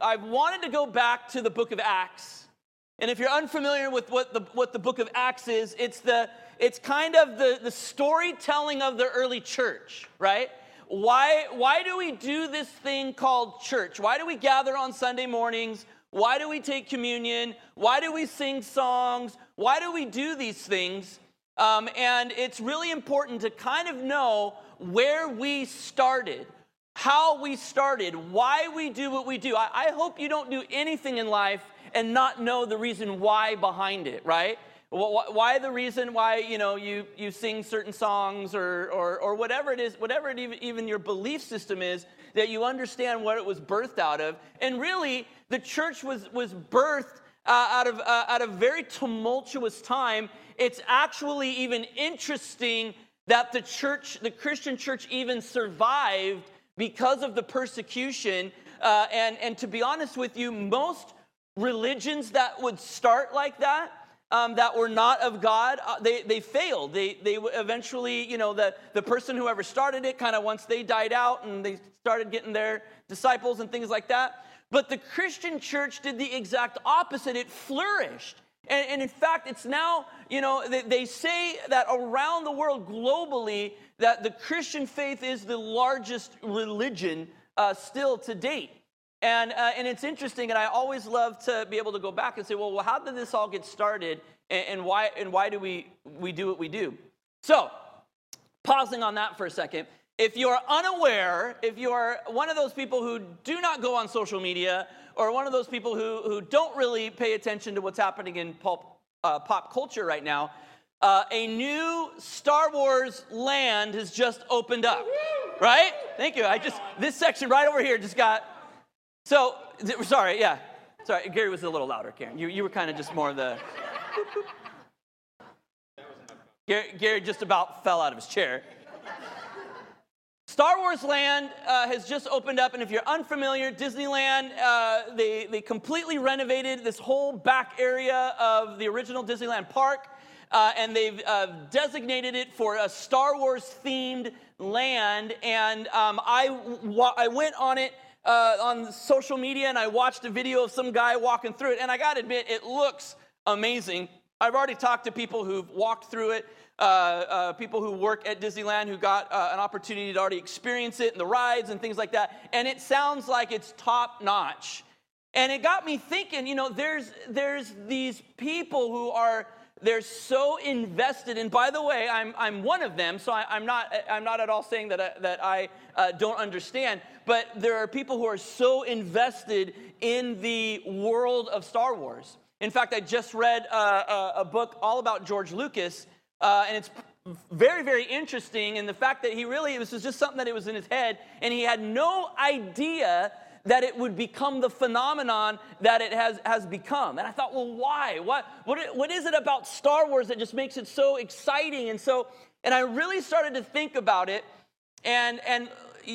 I've wanted to go back to the book of Acts. And if you're unfamiliar with what the, what the book of Acts is, it's, the, it's kind of the, the storytelling of the early church, right? Why, why do we do this thing called church? Why do we gather on Sunday mornings? Why do we take communion? Why do we sing songs? Why do we do these things? Um, and it's really important to kind of know where we started, how we started, why we do what we do. I, I hope you don't do anything in life and not know the reason why behind it, right? Why the reason why you know you, you sing certain songs or, or, or whatever it is, whatever it even, even your belief system is, that you understand what it was birthed out of. And really, the church was, was birthed uh, out, of, uh, of very tumultuous time. It's actually even interesting that the church, the Christian church, even survived because of the persecution. Uh, and, and to be honest with you, most religions that would start like that um, that were not of God, uh, they, they failed. They, they eventually, you know, the, the person who ever started it, kind of once they died out and they started getting their disciples and things like that. But the Christian church did the exact opposite. It flourished. And, and in fact, it's now, you know, they, they say that around the world globally, that the Christian faith is the largest religion uh, still to date. And, uh, and it's interesting, and I always love to be able to go back and say, well, well how did this all get started, and, and, why, and why do we, we do what we do? So, pausing on that for a second, if you're unaware, if you're one of those people who do not go on social media, or one of those people who, who don't really pay attention to what's happening in pop, uh, pop culture right now, uh, a new Star Wars land has just opened up. Right? Thank you. I just, this section right over here just got so, sorry, yeah. Sorry, Gary was a little louder, Karen. You, you were kind of just more the. Gary, Gary just about fell out of his chair. Star Wars Land uh, has just opened up, and if you're unfamiliar, Disneyland, uh, they, they completely renovated this whole back area of the original Disneyland park, uh, and they've uh, designated it for a Star Wars themed land. And um, I, I went on it uh, on social media and I watched a video of some guy walking through it, and I gotta admit, it looks amazing. I've already talked to people who've walked through it, uh, uh, people who work at Disneyland who got uh, an opportunity to already experience it and the rides and things like that, and it sounds like it's top notch. And it got me thinking, you know, there's, there's these people who are they're so invested and by the way i'm, I'm one of them so I, am not, I'm not at all saying that I, that I uh, don't understand. But there are people who are so invested in the world of star wars. In fact i just read uh, a, a, book all about george lucas uh, and it's very very interesting and the fact that he really it was just something that it was in his head and he had no idea that it would become the phenomenon that it has, has become. And I thought, well, why? What, what, what is it about Star Wars that just makes it so exciting? And so, and I really started to think about it. And, and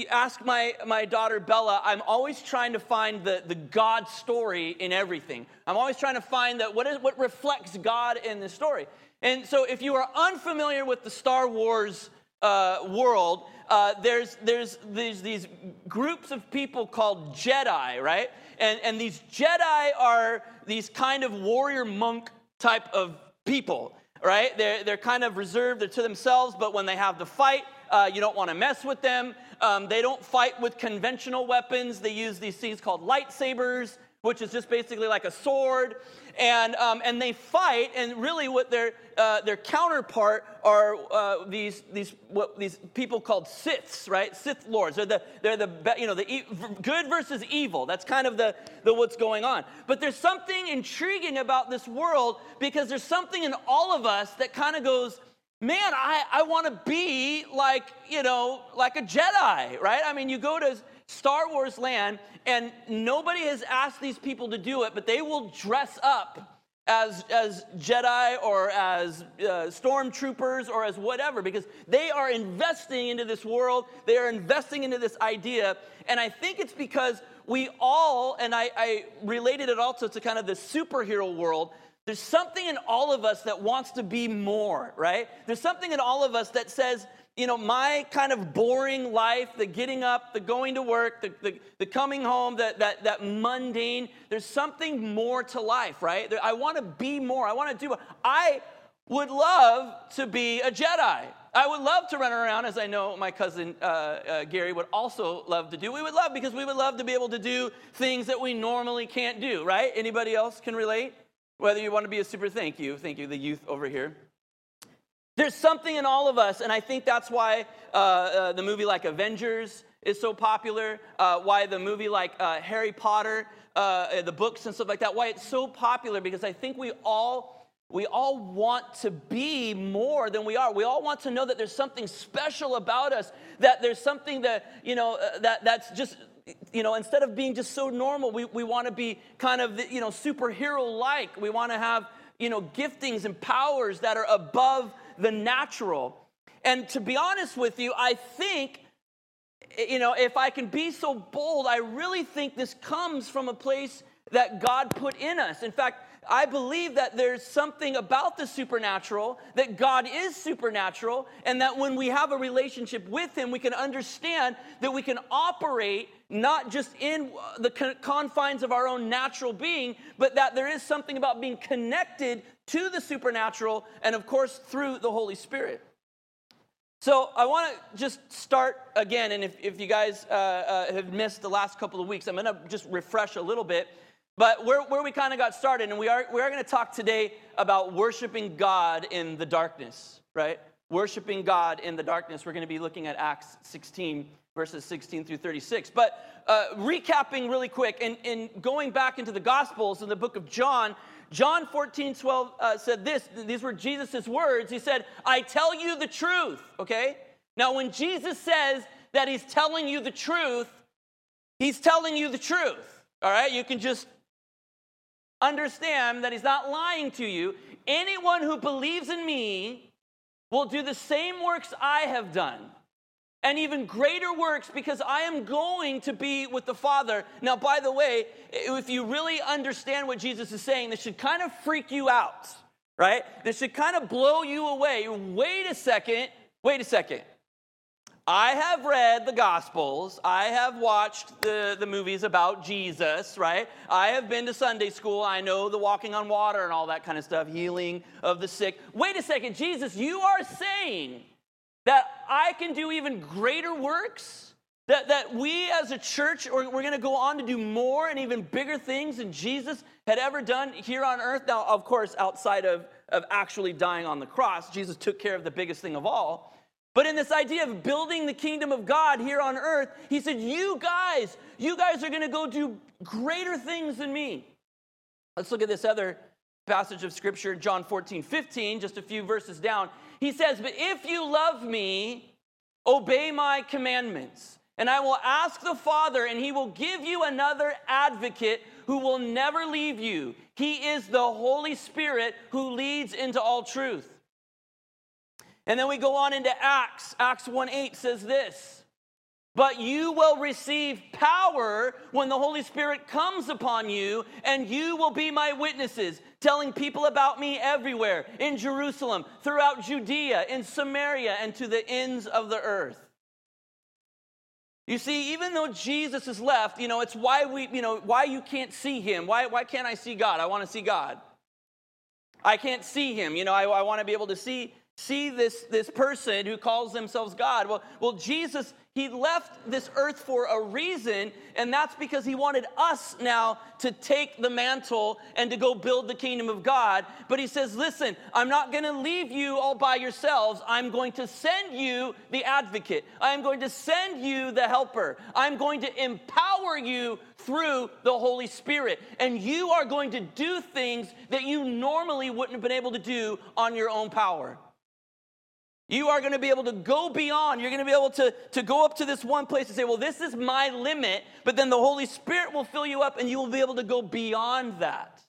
ask my, my daughter Bella, I'm always trying to find the, the God story in everything. I'm always trying to find that what, is, what reflects God in the story. And so if you are unfamiliar with the Star Wars uh, world, uh, there's, there's, there's these groups of people called Jedi, right? And, and these Jedi are these kind of warrior monk type of people, right? They're, they're kind of reserved, they're to themselves, but when they have the fight, uh, you don't want to mess with them. Um, they don't fight with conventional weapons. They use these things called lightsabers, which is just basically like a sword and, um, and they fight, and really what their, uh, their counterpart are uh, these, these, what, these people called Siths, right? Sith lords. They're the, they're the you know, the e- good versus evil. That's kind of the, the what's going on. But there's something intriguing about this world because there's something in all of us that kind of goes, man, I, I want to be like, you know, like a Jedi, right? I mean, you go to Star Wars land, and nobody has asked these people to do it, but they will dress up as, as Jedi or as uh, stormtroopers or as whatever because they are investing into this world. They are investing into this idea. And I think it's because we all, and I, I related it also to kind of the superhero world, there's something in all of us that wants to be more, right? There's something in all of us that says, you know, my kind of boring life, the getting up, the going to work, the, the, the coming home, that, that, that mundane, there's something more to life, right? I want to be more. I want to do, I would love to be a Jedi. I would love to run around, as I know my cousin uh, uh, Gary would also love to do. We would love because we would love to be able to do things that we normally can't do, right? Anybody else can relate? Whether you want to be a super thank you, thank you, the youth over here. There's something in all of us, and I think that's why uh, uh, the movie like Avengers is so popular, uh, why the movie like uh, Harry Potter, uh, the books and stuff like that, why it's so popular, because I think we all. We all want to be more than we are. We all want to know that there's something special about us, that there's something that, you know, uh, that, that's just you know, instead of being just so normal, we, we want to be kind of, you know, superhero like. We want to have, you know, giftings and powers that are above the natural. And to be honest with you, I think, you know, if I can be so bold, I really think this comes from a place that God put in us. In fact, I believe that there's something about the supernatural, that God is supernatural, and that when we have a relationship with Him, we can understand that we can operate not just in the confines of our own natural being, but that there is something about being connected to the supernatural, and of course, through the Holy Spirit. So I want to just start again, and if, if you guys uh, uh, have missed the last couple of weeks, I'm going to just refresh a little bit. But where, where we kind of got started, and we are, we are going to talk today about worshiping God in the darkness, right? Worshiping God in the darkness. We're going to be looking at Acts 16, verses 16 through 36. But uh, recapping really quick, and, and going back into the Gospels in the book of John, John 14, 12 uh, said this. These were Jesus' words. He said, I tell you the truth, okay? Now, when Jesus says that he's telling you the truth, he's telling you the truth, all right? You can just understand that he's not lying to you. Anyone who believes in me will do the same works I have done and even greater works because I am going to be with the Father. Now, by the way, if you really understand what Jesus is saying, this should kind of freak you out, right? This should kind of blow you away. Wait a second, wait a second. I have read the Gospels. I have watched the, the movies about Jesus, right? I have been to Sunday school. I know the walking on water and all that kind of stuff, healing of the sick. Wait a second, Jesus, you are saying that I can do even greater works? That, that we as a church, we're going to go on to do more and even bigger things than Jesus had ever done here on earth. Now, of course, outside of, of actually dying on the cross, Jesus took care of the biggest thing of all. But in this idea of building the kingdom of God here on earth, he said, You guys, you guys are going to go do greater things than me. Let's look at this other passage of scripture, John 14, 15, just a few verses down. He says, But if you love me, obey my commandments. And I will ask the Father, and he will give you another advocate who will never leave you. He is the Holy Spirit who leads into all truth. And then we go on into Acts. Acts 1 8 says this. But you will receive power when the Holy Spirit comes upon you, and you will be my witnesses, telling people about me everywhere in Jerusalem, throughout Judea, in Samaria, and to the ends of the earth. You see, even though Jesus is left, you know, it's why we, you know, why you can't see him. Why, why can't I see God? I want to see God. I can't see him. You know, I, I want to be able to see see this, this person who calls themselves God. Well, well, Jesus, he left this earth for a reason, and that's because he wanted us now to take the mantle and to go build the kingdom of God. But he says, Listen, I'm not going to leave you all by yourselves. I'm going to send you the advocate, I'm going to send you the helper, I'm going to empower you through the Holy Spirit. And you are going to do things that you normally wouldn't have been able to do on your own power. You are going to be able to go beyond. You're going to be able to, to go up to this one place and say, well, this is my limit. But then the Holy Spirit will fill you up and you will be able to go beyond that.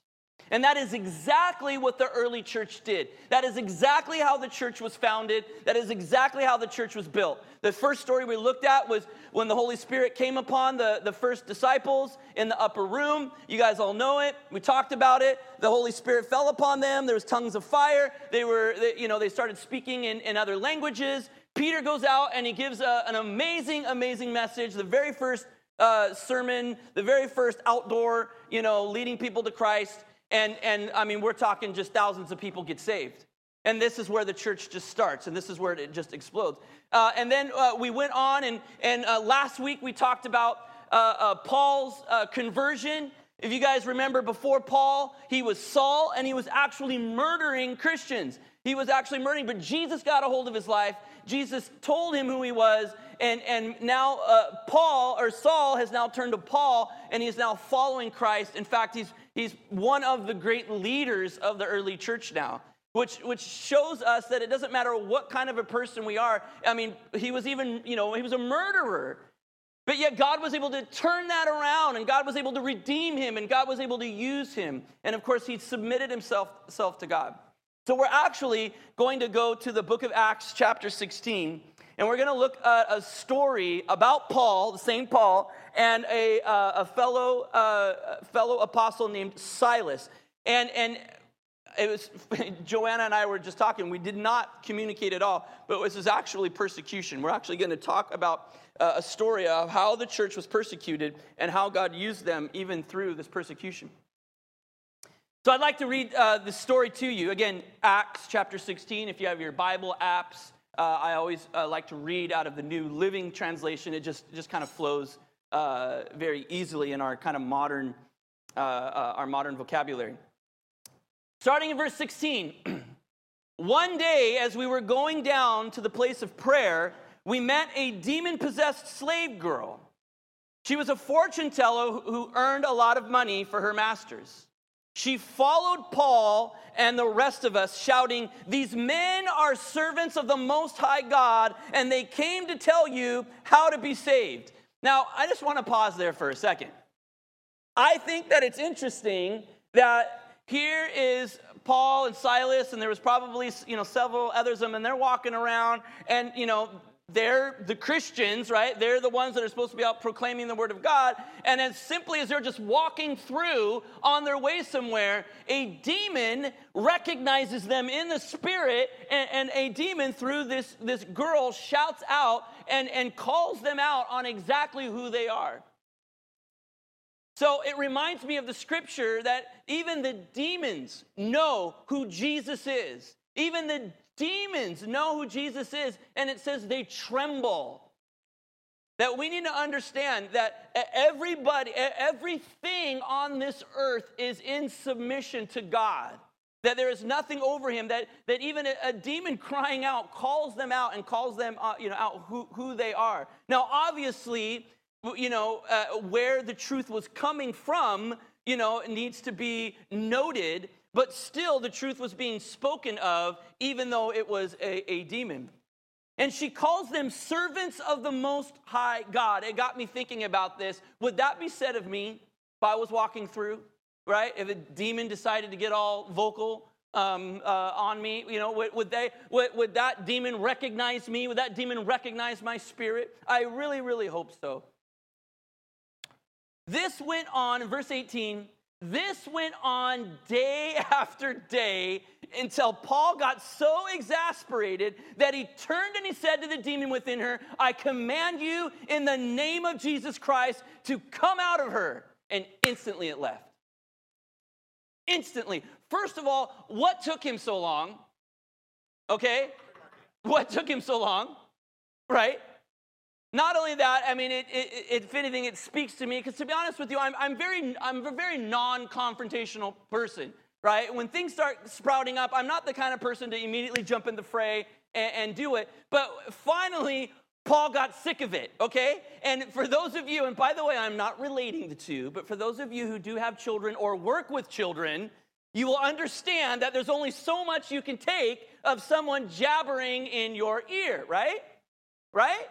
And that is exactly what the early church did. That is exactly how the church was founded. That is exactly how the church was built. The first story we looked at was when the Holy Spirit came upon the, the first disciples in the upper room. You guys all know it. We talked about it. The Holy Spirit fell upon them. There was tongues of fire. They were, they, you know, they started speaking in, in other languages. Peter goes out and he gives a, an amazing, amazing message. The very first uh, sermon, the very first outdoor, you know, leading people to Christ. And, and I mean, we're talking just thousands of people get saved. And this is where the church just starts, and this is where it just explodes. Uh, and then uh, we went on, and, and uh, last week we talked about uh, uh, Paul's uh, conversion. If you guys remember, before Paul, he was Saul, and he was actually murdering Christians. He was actually murdering, but Jesus got a hold of his life. Jesus told him who he was, and, and now Paul, or Saul, has now turned to Paul, and he is now following Christ. In fact, he's, he's one of the great leaders of the early church now which, which shows us that it doesn't matter what kind of a person we are. I mean, he was even, you know, he was a murderer. But yet God was able to turn that around and God was able to redeem him and God was able to use him. And of course, he submitted himself, himself to God. So we're actually going to go to the book of Acts, chapter 16, and we're going to look at a story about Paul, the St. Paul, and a, uh, a fellow, uh, fellow apostle named Silas. And, and it was Joanna and I were just talking. We did not communicate at all, but this is actually persecution. We're actually going to talk about uh, a story of how the church was persecuted and how God used them even through this persecution. So I'd like to read uh, the story to you. Again, Acts chapter 16. If you have your Bible apps, uh, I always uh, like to read out of the New Living Translation. It just, just kind of flows uh, very easily in our kind of modern, uh, our modern vocabulary. Starting in verse 16. One day, as we were going down to the place of prayer, we met a demon possessed slave girl. She was a fortune teller who earned a lot of money for her masters. She followed Paul and the rest of us, shouting, These men are servants of the Most High God, and they came to tell you how to be saved. Now, I just want to pause there for a second. I think that it's interesting that here is Paul and Silas, and there was probably you know several others of them, and they're walking around, and you know they're the Christians, right? They're the ones that are supposed to be out proclaiming the word of God. And as simply as they're just walking through on their way somewhere, a demon recognizes them in the spirit, and, and a demon through this, this girl shouts out and, and calls them out on exactly who they are. So it reminds me of the scripture that even the demons know who Jesus is. Even the demons know who Jesus is, and it says they tremble. That we need to understand that everybody, everything on this earth is in submission to God. That there is nothing over him, that, that even a, a demon crying out calls them out and calls them uh, you know, out who, who they are. Now, obviously, you know, uh, where the truth was coming from, you know, needs to be noted, but still the truth was being spoken of, even though it was a, a demon. And she calls them servants of the Most High God. It got me thinking about this. Would that be said of me if I was walking through, right? If a demon decided to get all vocal um, uh, on me, you know, would, would they, would, would that demon recognize me? Would that demon recognize my spirit? I really, really hope so. This went on, verse 18, this went on day after day until Paul got so exasperated that he turned and he said to the demon within her, I command you in the name of Jesus Christ to come out of her. And instantly it left. Instantly. First of all, what took him so long? Okay? What took him so long? Right? Not only that, I mean, it, it, it, if anything, it speaks to me because to be honest with you, I'm, I'm, very, I'm a very non confrontational person, right? When things start sprouting up, I'm not the kind of person to immediately jump in the fray and, and do it. But finally, Paul got sick of it, okay? And for those of you, and by the way, I'm not relating the two, but for those of you who do have children or work with children, you will understand that there's only so much you can take of someone jabbering in your ear, right? Right?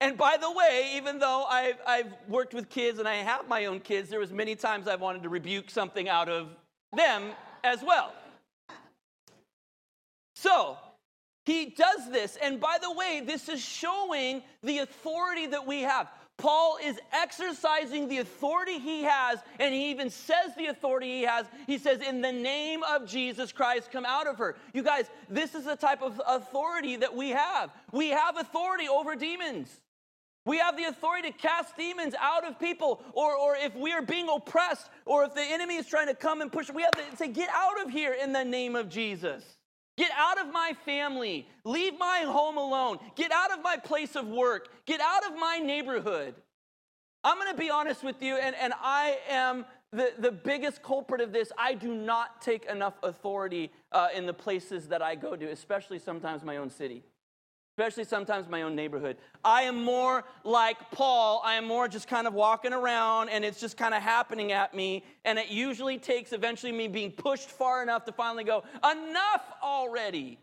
And by the way, even though I've, I've worked with kids and I have my own kids, there was many times I've wanted to rebuke something out of them as well. So, he does this. And by the way, this is showing the authority that we have. Paul is exercising the authority he has, and he even says the authority he has. He says, In the name of Jesus Christ, come out of her. You guys, this is the type of authority that we have. We have authority over demons. We have the authority to cast demons out of people, or, or if we are being oppressed, or if the enemy is trying to come and push, we have to say, Get out of here in the name of Jesus. Get out of my family. Leave my home alone. Get out of my place of work. Get out of my neighborhood. I'm going to be honest with you, and, and I am the, the biggest culprit of this. I do not take enough authority uh, in the places that I go to, especially sometimes my own city especially sometimes my own neighborhood. I am more like Paul. I am more just kind of walking around and it's just kind of happening at me. And it usually takes eventually me being pushed far enough to finally go, enough already.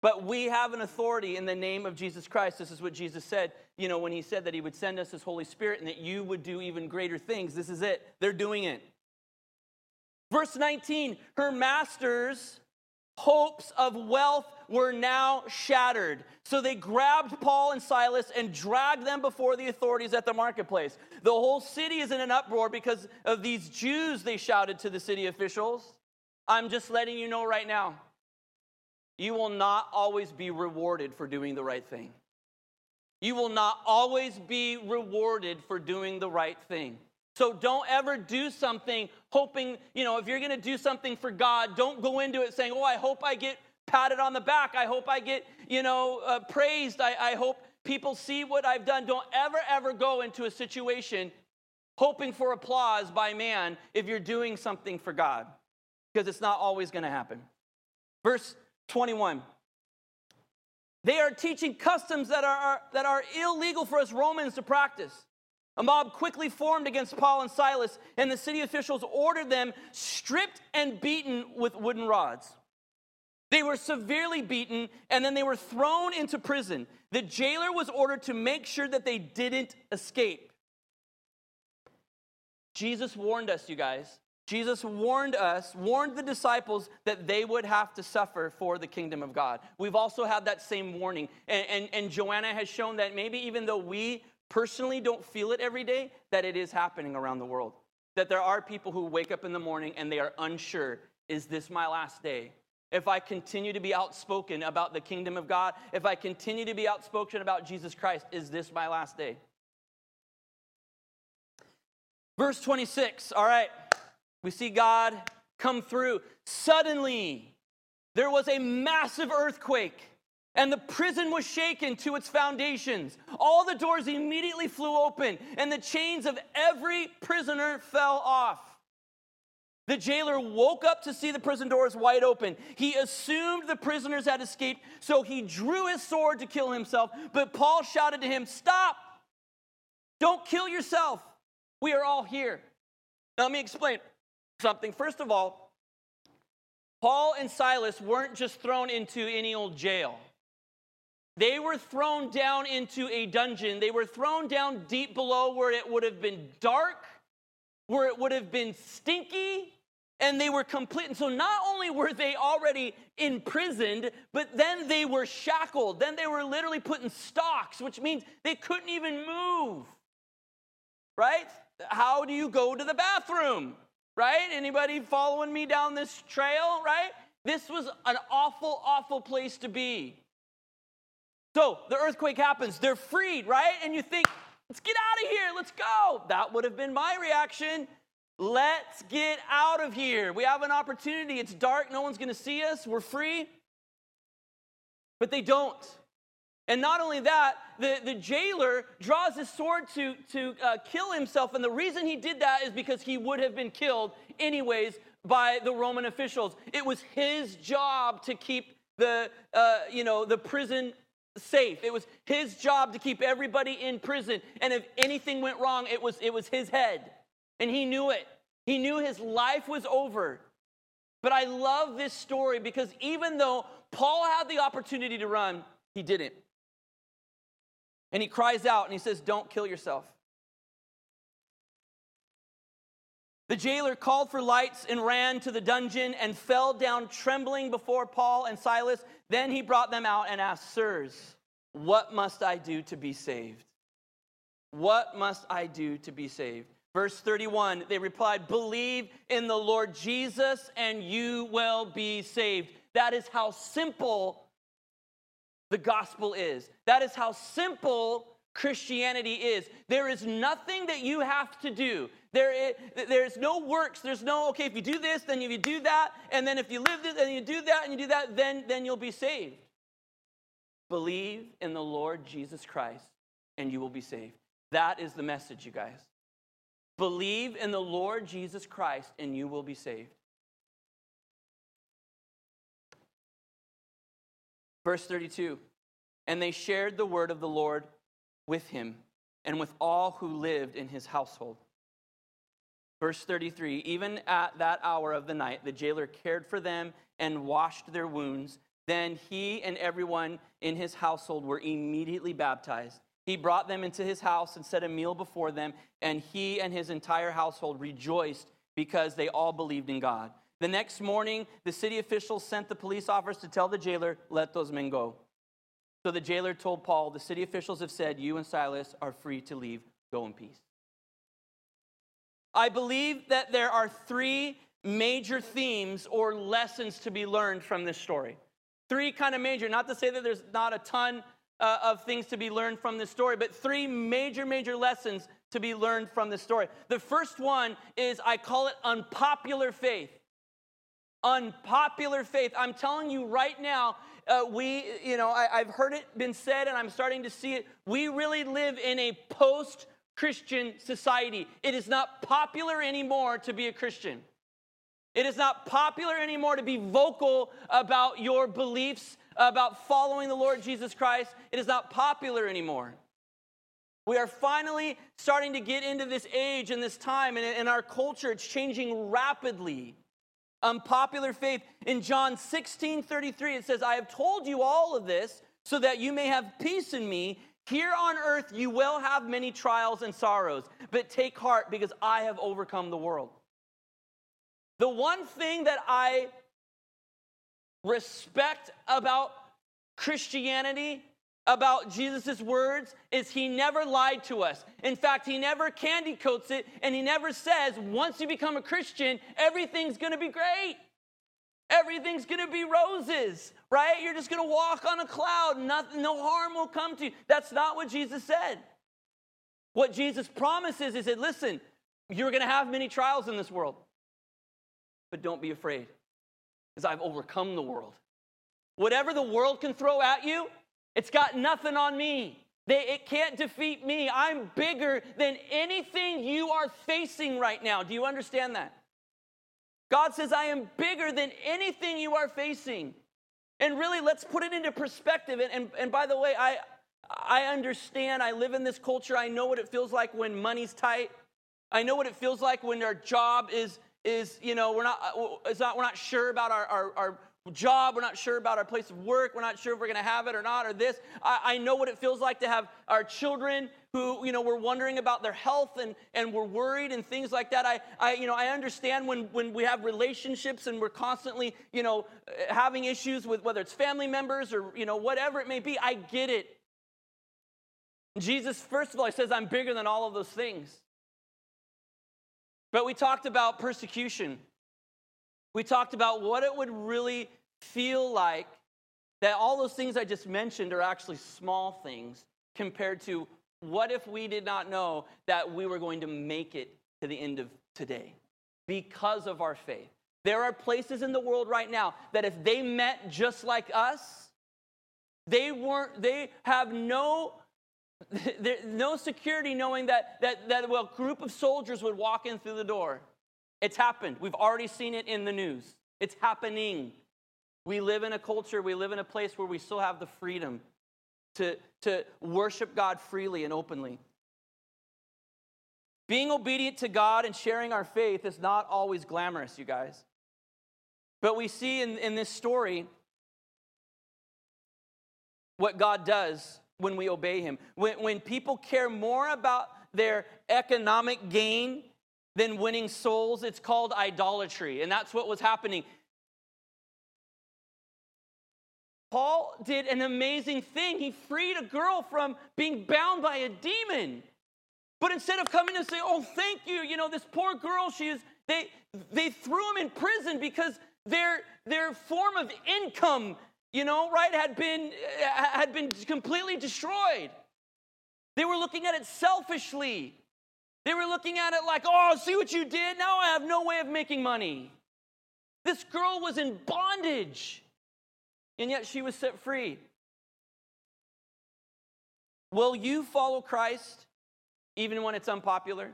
But we have an authority in the name of Jesus Christ. This is what Jesus said, you know, when he said that he would send us his Holy Spirit and that you would do even greater things. This is it. They're doing it. Verse 19, her masters hopes of wealth were now shattered. So they grabbed Paul and Silas and dragged them before the authorities at the marketplace. The whole city is in an uproar because of these Jews, they shouted to the city officials. I'm just letting you know right now you will not always be rewarded for doing the right thing. You will not always be rewarded for doing the right thing. So don't ever do something hoping, you know, if you're going to do something for God, don't go into it saying, oh, I hope I get patted on the back. I hope I get, you know, uh, praised. I, I hope people see what I've done. Don't ever, ever go into a situation hoping for applause by man if you're doing something for God, because it's not always going to happen. Verse 21. They are teaching customs that are, that are illegal for us Romans to practice. A mob quickly formed against Paul and Silas, and the city officials ordered them stripped and beaten with wooden rods. They were severely beaten, and then they were thrown into prison. The jailer was ordered to make sure that they didn't escape. Jesus warned us, you guys. Jesus warned us, warned the disciples that they would have to suffer for the kingdom of God. We've also had that same warning. And, and, and Joanna has shown that maybe even though we personally don't feel it every day, that it is happening around the world. That there are people who wake up in the morning and they are unsure is this my last day? If I continue to be outspoken about the kingdom of God, if I continue to be outspoken about Jesus Christ, is this my last day? Verse 26, all right, we see God come through. Suddenly, there was a massive earthquake and the prison was shaken to its foundations. All the doors immediately flew open, and the chains of every prisoner fell off. The jailer woke up to see the prison doors wide open. He assumed the prisoners had escaped, so he drew his sword to kill himself. But Paul shouted to him, Stop! Don't kill yourself. We are all here. Now, let me explain something. First of all, Paul and Silas weren't just thrown into any old jail. They were thrown down into a dungeon. They were thrown down deep below where it would have been dark, where it would have been stinky, and they were complete. And so not only were they already imprisoned, but then they were shackled. Then they were literally put in stocks, which means they couldn't even move. Right? How do you go to the bathroom? Right? Anybody following me down this trail? Right? This was an awful, awful place to be. So the earthquake happens, they're freed, right? And you think, let's get out of here, let's go. That would have been my reaction. Let's get out of here. We have an opportunity. It's dark, no one's gonna see us, we're free. But they don't. And not only that, the, the jailer draws his sword to, to uh, kill himself. And the reason he did that is because he would have been killed anyways by the Roman officials. It was his job to keep the, uh, you know, the prison safe. It was his job to keep everybody in prison. And if anything went wrong, it was, it was his head. And he knew it. He knew his life was over. But I love this story because even though Paul had the opportunity to run, he didn't. And he cries out and he says, Don't kill yourself. The jailer called for lights and ran to the dungeon and fell down trembling before Paul and Silas. Then he brought them out and asked, Sirs, What must I do to be saved? What must I do to be saved? Verse 31, they replied, Believe in the Lord Jesus and you will be saved. That is how simple the gospel is. That is how simple Christianity is. There is nothing that you have to do. There is, there's no works. There's no, okay, if you do this, then if you do that, and then if you live this, and you do that, and you do that, then, then you'll be saved. Believe in the Lord Jesus Christ, and you will be saved. That is the message, you guys. Believe in the Lord Jesus Christ, and you will be saved. Verse 32 And they shared the word of the Lord with him and with all who lived in his household. Verse 33 Even at that hour of the night, the jailer cared for them and washed their wounds. Then he and everyone in his household were immediately baptized. He brought them into his house and set a meal before them, and he and his entire household rejoiced because they all believed in God. The next morning, the city officials sent the police officers to tell the jailer, Let those men go. So the jailer told Paul, The city officials have said, You and Silas are free to leave. Go in peace. I believe that there are three major themes or lessons to be learned from this story. Three kind of major, not to say that there's not a ton uh, of things to be learned from this story, but three major, major lessons to be learned from this story. The first one is I call it unpopular faith. Unpopular faith. I'm telling you right now, uh, we, you know, I, I've heard it been said and I'm starting to see it. We really live in a post Christian society. It is not popular anymore to be a Christian. It is not popular anymore to be vocal about your beliefs, about following the Lord Jesus Christ. It is not popular anymore. We are finally starting to get into this age and this time, and in our culture, it's changing rapidly. Um, Unpopular faith. In John 16 33, it says, I have told you all of this so that you may have peace in me. Here on earth, you will have many trials and sorrows, but take heart because I have overcome the world. The one thing that I respect about Christianity, about Jesus' words, is he never lied to us. In fact, he never candy coats it, and he never says, once you become a Christian, everything's gonna be great. Everything's gonna be roses, right? You're just gonna walk on a cloud, nothing, no harm will come to you. That's not what Jesus said. What Jesus promises is that, listen, you're gonna have many trials in this world but don't be afraid, because I've overcome the world. Whatever the world can throw at you, it's got nothing on me. They, it can't defeat me. I'm bigger than anything you are facing right now. Do you understand that? God says, I am bigger than anything you are facing. And really, let's put it into perspective. And, and, and by the way, I, I understand. I live in this culture. I know what it feels like when money's tight. I know what it feels like when our job is, is, you know, we're not, uh, it's not, we're not sure about our, our, our job, we're not sure about our place of work, we're not sure if we're going to have it or not, or this. I, I, know what it feels like to have our children who, you know, we're wondering about their health and, and we're worried and things like that. I, I, you know, I understand when, when we have relationships and we're constantly, you know, having issues with whether it's family members or, you know, whatever it may be. I get it. Jesus, first of all, he says, I'm bigger than all of those things. But we talked about persecution. We talked about what it would really feel like that all those things I just mentioned are actually small things compared to what if we did not know that we were going to make it to the end of today because of our faith. There are places in the world right now that if they met just like us, they weren't they have no no security knowing that, that, that well, a group of soldiers would walk in through the door. It's happened. We've already seen it in the news. It's happening. We live in a culture, we live in a place where we still have the freedom to, to worship God freely and openly. Being obedient to God and sharing our faith is not always glamorous, you guys. But we see in, in this story what God does when we obey Him. When, when people care more about their economic gain than winning souls, it's called idolatry. And that's what was happening. Paul did an amazing thing. He freed a girl from being bound by a demon. But instead of coming and say, "Oh, thank you," you know, this poor girl, she is they they threw him in prison because their their form of income, you know, right, had been had been completely destroyed. They were looking at it selfishly. They were looking at it like, "Oh, see what you did? Now I have no way of making money." This girl was in bondage, and yet she was set free. Will you follow Christ even when it's unpopular?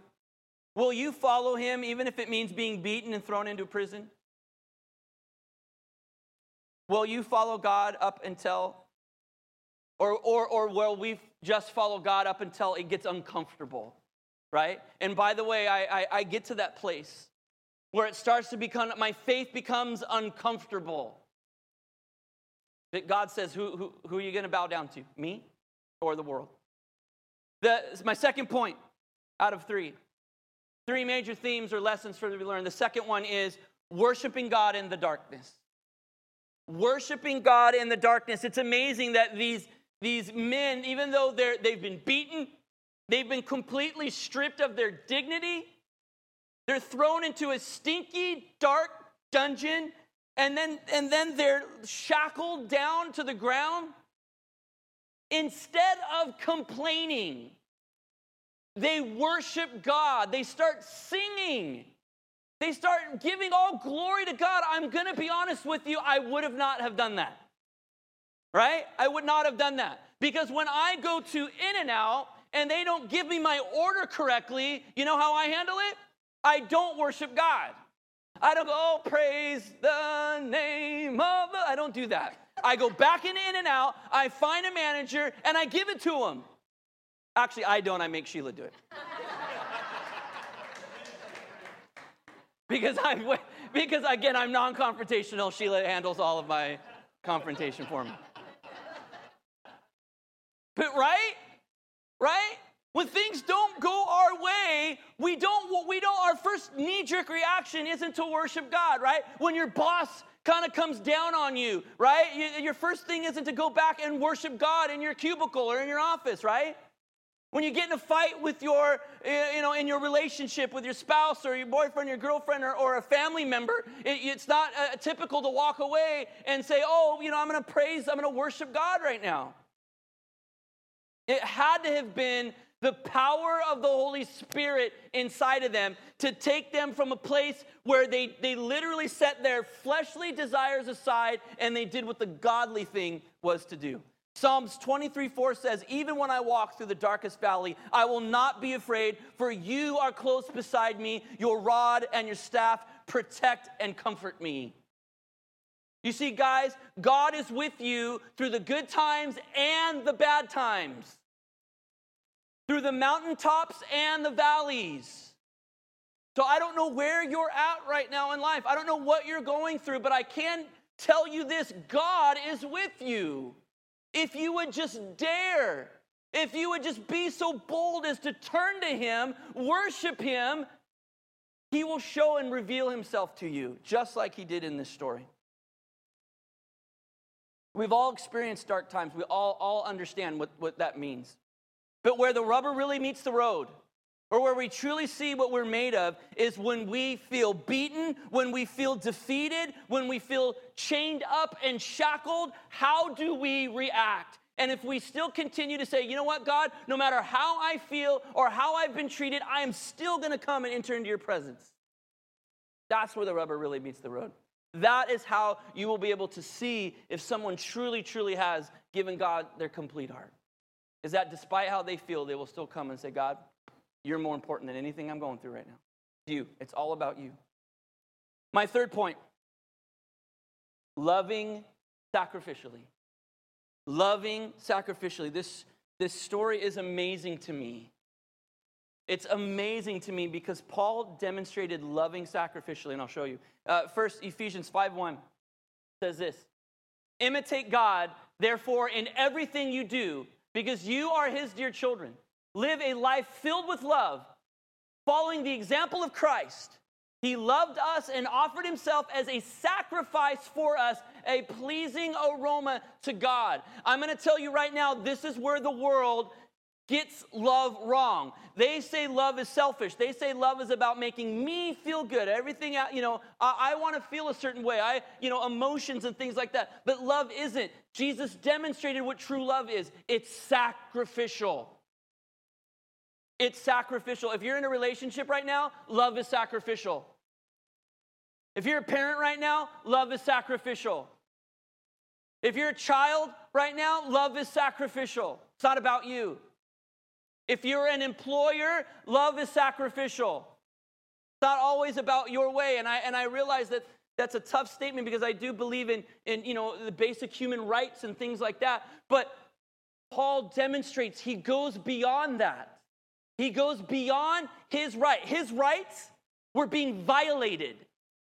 Will you follow him even if it means being beaten and thrown into prison? Will you follow God up until, or, or, or will we just follow God up until it gets uncomfortable, right? And by the way, I, I, I get to that place where it starts to become, my faith becomes uncomfortable. That God says, who, who, who are you going to bow down to? Me or the world? The, my second point out of three. Three major themes or lessons for me to learn. The second one is worshiping God in the darkness. Worshiping God in the darkness. It's amazing that these, these men, even though they're, they've been beaten, they've been completely stripped of their dignity, they're thrown into a stinky, dark dungeon, and then, and then they're shackled down to the ground. Instead of complaining, they worship God. They start singing. They start giving all glory to God. I'm going to be honest with you, I would have not have done that. Right? I would not have done that. Because when I go to In and Out and they don't give me my order correctly, you know how I handle it? I don't worship God. I don't go, oh, praise the name of the. I don't do that. I go back in In and Out, I find a manager, and I give it to him. Actually, I don't, I make Sheila do it. because I because again, I'm non-confrontational. Sheila handles all of my confrontation for me. But? Right? When things don't go our way, we don't, we don't, our first knee jerk reaction isn't to worship God, right? When your boss kind of comes down on you, right? You, your first thing isn't to go back and worship God in your cubicle or in your office, right? When you get in a fight with your, you know, in your relationship with your spouse or your boyfriend, your girlfriend, or, or a family member, it, it's not uh, typical to walk away and say, oh, you know, I'm going to praise, I'm going to worship God right now. It had to have been the power of the Holy Spirit inside of them to take them from a place where they, they literally set their fleshly desires aside and they did what the godly thing was to do. Psalms 23 4 says, Even when I walk through the darkest valley, I will not be afraid, for you are close beside me. Your rod and your staff protect and comfort me. You see, guys, God is with you through the good times and the bad times through the mountaintops and the valleys. So I don't know where you're at right now in life. I don't know what you're going through, but I can tell you this God is with you. If you would just dare, if you would just be so bold as to turn to Him, worship Him, He will show and reveal Himself to you, just like He did in this story. We've all experienced dark times. We all, all understand what, what that means. But where the rubber really meets the road, or where we truly see what we're made of, is when we feel beaten, when we feel defeated, when we feel chained up and shackled. How do we react? And if we still continue to say, you know what, God, no matter how I feel or how I've been treated, I am still to come and enter into your presence. That's where the rubber really meets the road. That is how you will be able to see if someone truly, truly has given God their complete heart is that despite how they feel, they will still come and say, God, you're more important than anything I'm going through right now. You. It's all about you. My third point loving sacrificially. Loving sacrificially. This, this story is amazing to me. It's amazing to me because Paul demonstrated loving sacrificially, and I'll show you. Uh, first, Ephesians 5 1 says this Imitate God, therefore, in everything you do because you are his dear children. Live a life filled with love, following the example of Christ. He loved us and offered himself as a sacrifice for us, a pleasing aroma to God. I'm going to tell you right now, this is where the world gets love wrong. They say love is selfish. They say love is about making me feel good. Everything, you know, I, I want to feel a certain way. I, you know, emotions and things like that. But love isn't. Jesus demonstrated what true love is. It's sacrificial. It's sacrificial. If you're in a relationship right now, love is sacrificial. If you're a parent right now, love is sacrificial. If you're a child right now, love is sacrificial. It's not about you. If you're an employer, love is sacrificial. It's not always about your way. And I, and I realize that that's a tough statement because I do believe in, in you know, the basic human rights and things like that. But Paul demonstrates he goes beyond that. He goes beyond his right. His rights were being violated.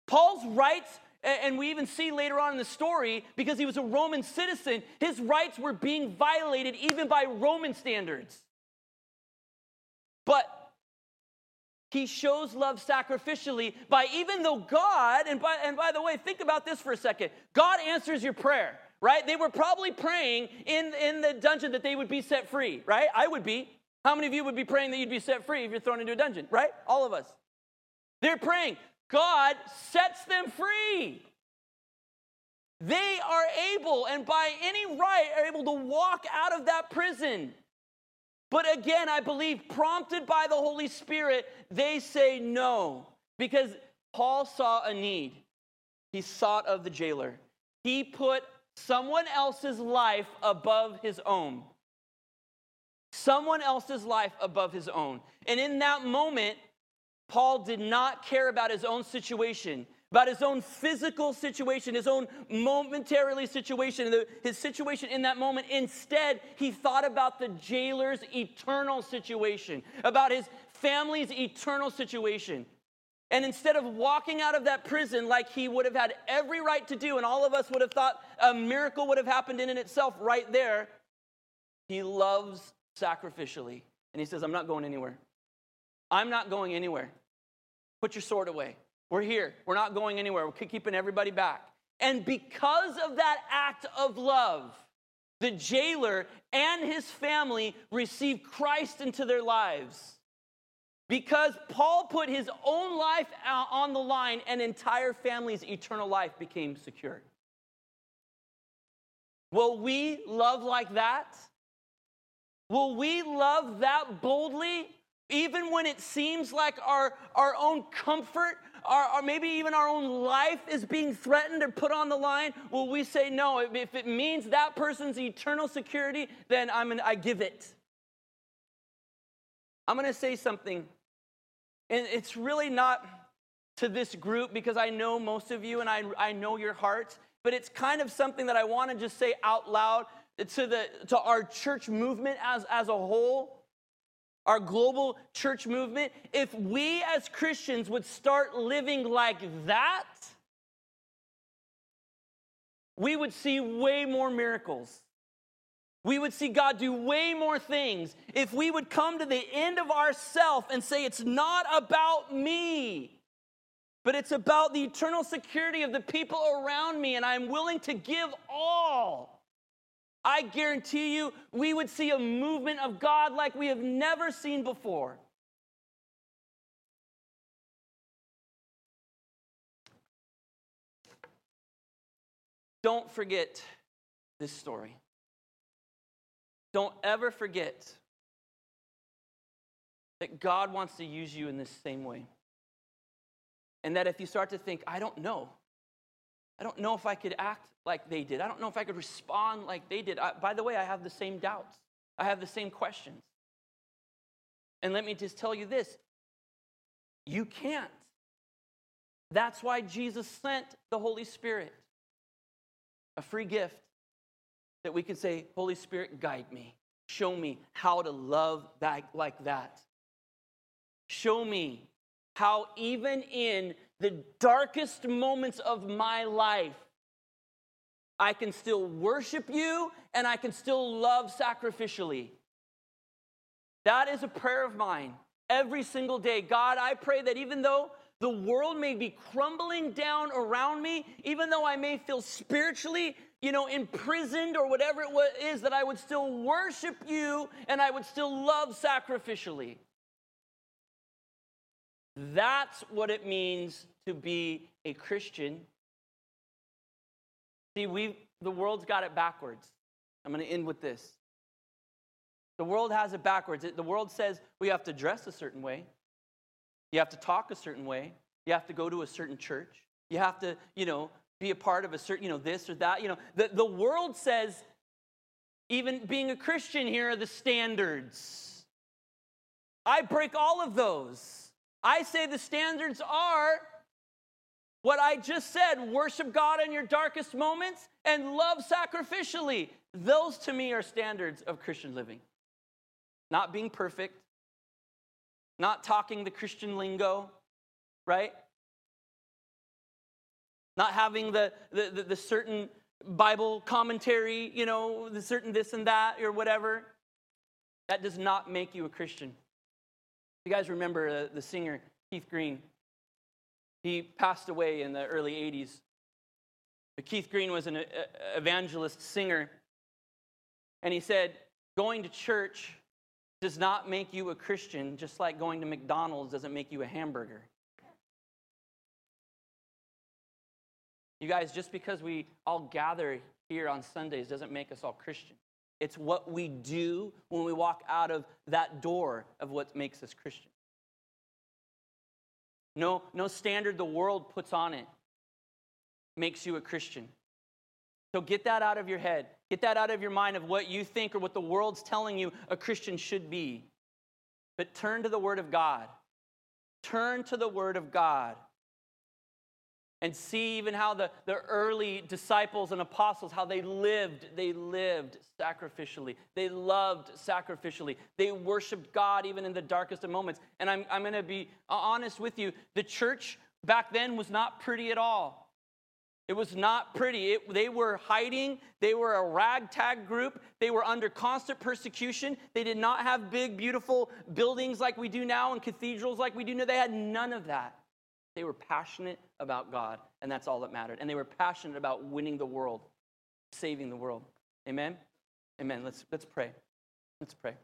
Paul's rights, and we even see later on in the story, because he was a Roman citizen, his rights were being violated even by Roman standards. But he shows love sacrificially by even though God, and by, and by the way, think about this for a second God answers your prayer, right? They were probably praying in, in the dungeon that they would be set free, right? I would be. How many of you would be praying that you'd be set free if you're thrown into a dungeon, right? All of us. They're praying. God sets them free. They are able, and by any right, are able to walk out of that prison. But again, I believe, prompted by the Holy Spirit, they say no because Paul saw a need. He sought of the jailer. He put someone else's life above his own someone else's life above his own. And in that moment, Paul did not care about his own situation, about his own physical situation, his own momentarily situation, his situation in that moment. Instead, he thought about the jailer's eternal situation, about his family's eternal situation. And instead of walking out of that prison like he would have had every right to do, and all of us would have thought a miracle would have happened in and itself right there, he loves sacrificially. And he says, I'm not going anywhere. I'm not going anywhere. Put your sword away. We're here. We're not going anywhere. We're keeping everybody back. And because of that act of love, the jailer and his family received Christ into their lives. Because Paul put his own life uh, on the line, an entire family's eternal life became secure. Will we love like that? Will we love that boldly, even when it seems like our, our own comfort, our, or maybe even our own life is being threatened or put on the line? Will we say, no, if it means that person's eternal security, then I'm an, I give it? I'm going to say something, and it's really not to this group because I know most of you and I, I know your hearts, but it's kind of something that I want to just say out loud to, the, to our church movement as, as a whole, our global church movement, if we as Christians would start living like that, we would see way more miracles. We would see God do way more things if we would come to the end of ourself and say, It's not about me, but it's about the eternal security of the people around me, and I'm willing to give all. I guarantee you, we would see a movement of God like we have never seen before. Don't forget this story. Don't ever forget that God wants to use you in this same way. And that if you start to think, I don't know, I don't know if I could act like they did. I don't know if I could respond like they did. I, by the way, I have the same doubts, I have the same questions. And let me just tell you this you can't. That's why Jesus sent the Holy Spirit, a free gift that we can say, Holy Spirit, guide me. Show me how to love that, like that. Show me how, even in the darkest moments of my life, I can still worship you and I can still love sacrificially. That is a prayer of mine every single day. God, I pray that even though the world may be crumbling down around me, even though I may feel spiritually, you know, imprisoned or whatever it is, that I would still worship you and I would still love sacrificially. That's what it means to be a Christian. See, we the world's got it backwards. I'm going to end with this. The world has it backwards. The world says we have to dress a certain way. You have to talk a certain way. You have to go to a certain church. You have to, you know, be a part of a certain, you know, this or that. You know, the, the world says even being a Christian here are the standards. I break all of those. I say the standards are what I just said worship God in your darkest moments and love sacrificially. Those to me are standards of Christian living. Not being perfect, not talking the Christian lingo, right? Not having the, the, the, the certain Bible commentary, you know, the certain this and that or whatever. That does not make you a Christian. You guys remember uh, the singer Keith Green? He passed away in the early 80s. But Keith Green was an uh, evangelist singer. And he said, Going to church does not make you a Christian, just like going to McDonald's doesn't make you a hamburger. You guys, just because we all gather here on Sundays doesn't make us all Christian. It's what we do when we walk out of that door of what makes us Christian. No, no standard the world puts on it makes you a Christian. So get that out of your head. Get that out of your mind of what you think or what the world's telling you a Christian should be. But turn to the Word of God. Turn to the Word of God. And see even how the, the early disciples and apostles, how they lived. They lived sacrificially. They loved sacrificially. They worshiped God even in the darkest of moments. And I'm, I'm going to be honest with you the church back then was not pretty at all. It was not pretty. It, they were hiding. They were a ragtag group. They were under constant persecution. They did not have big, beautiful buildings like we do now and cathedrals like we do now. They had none of that. They were passionate about God, and that's all that mattered. And they were passionate about winning the world, saving the world. Amen? Amen. Let's, let's pray. Let's pray.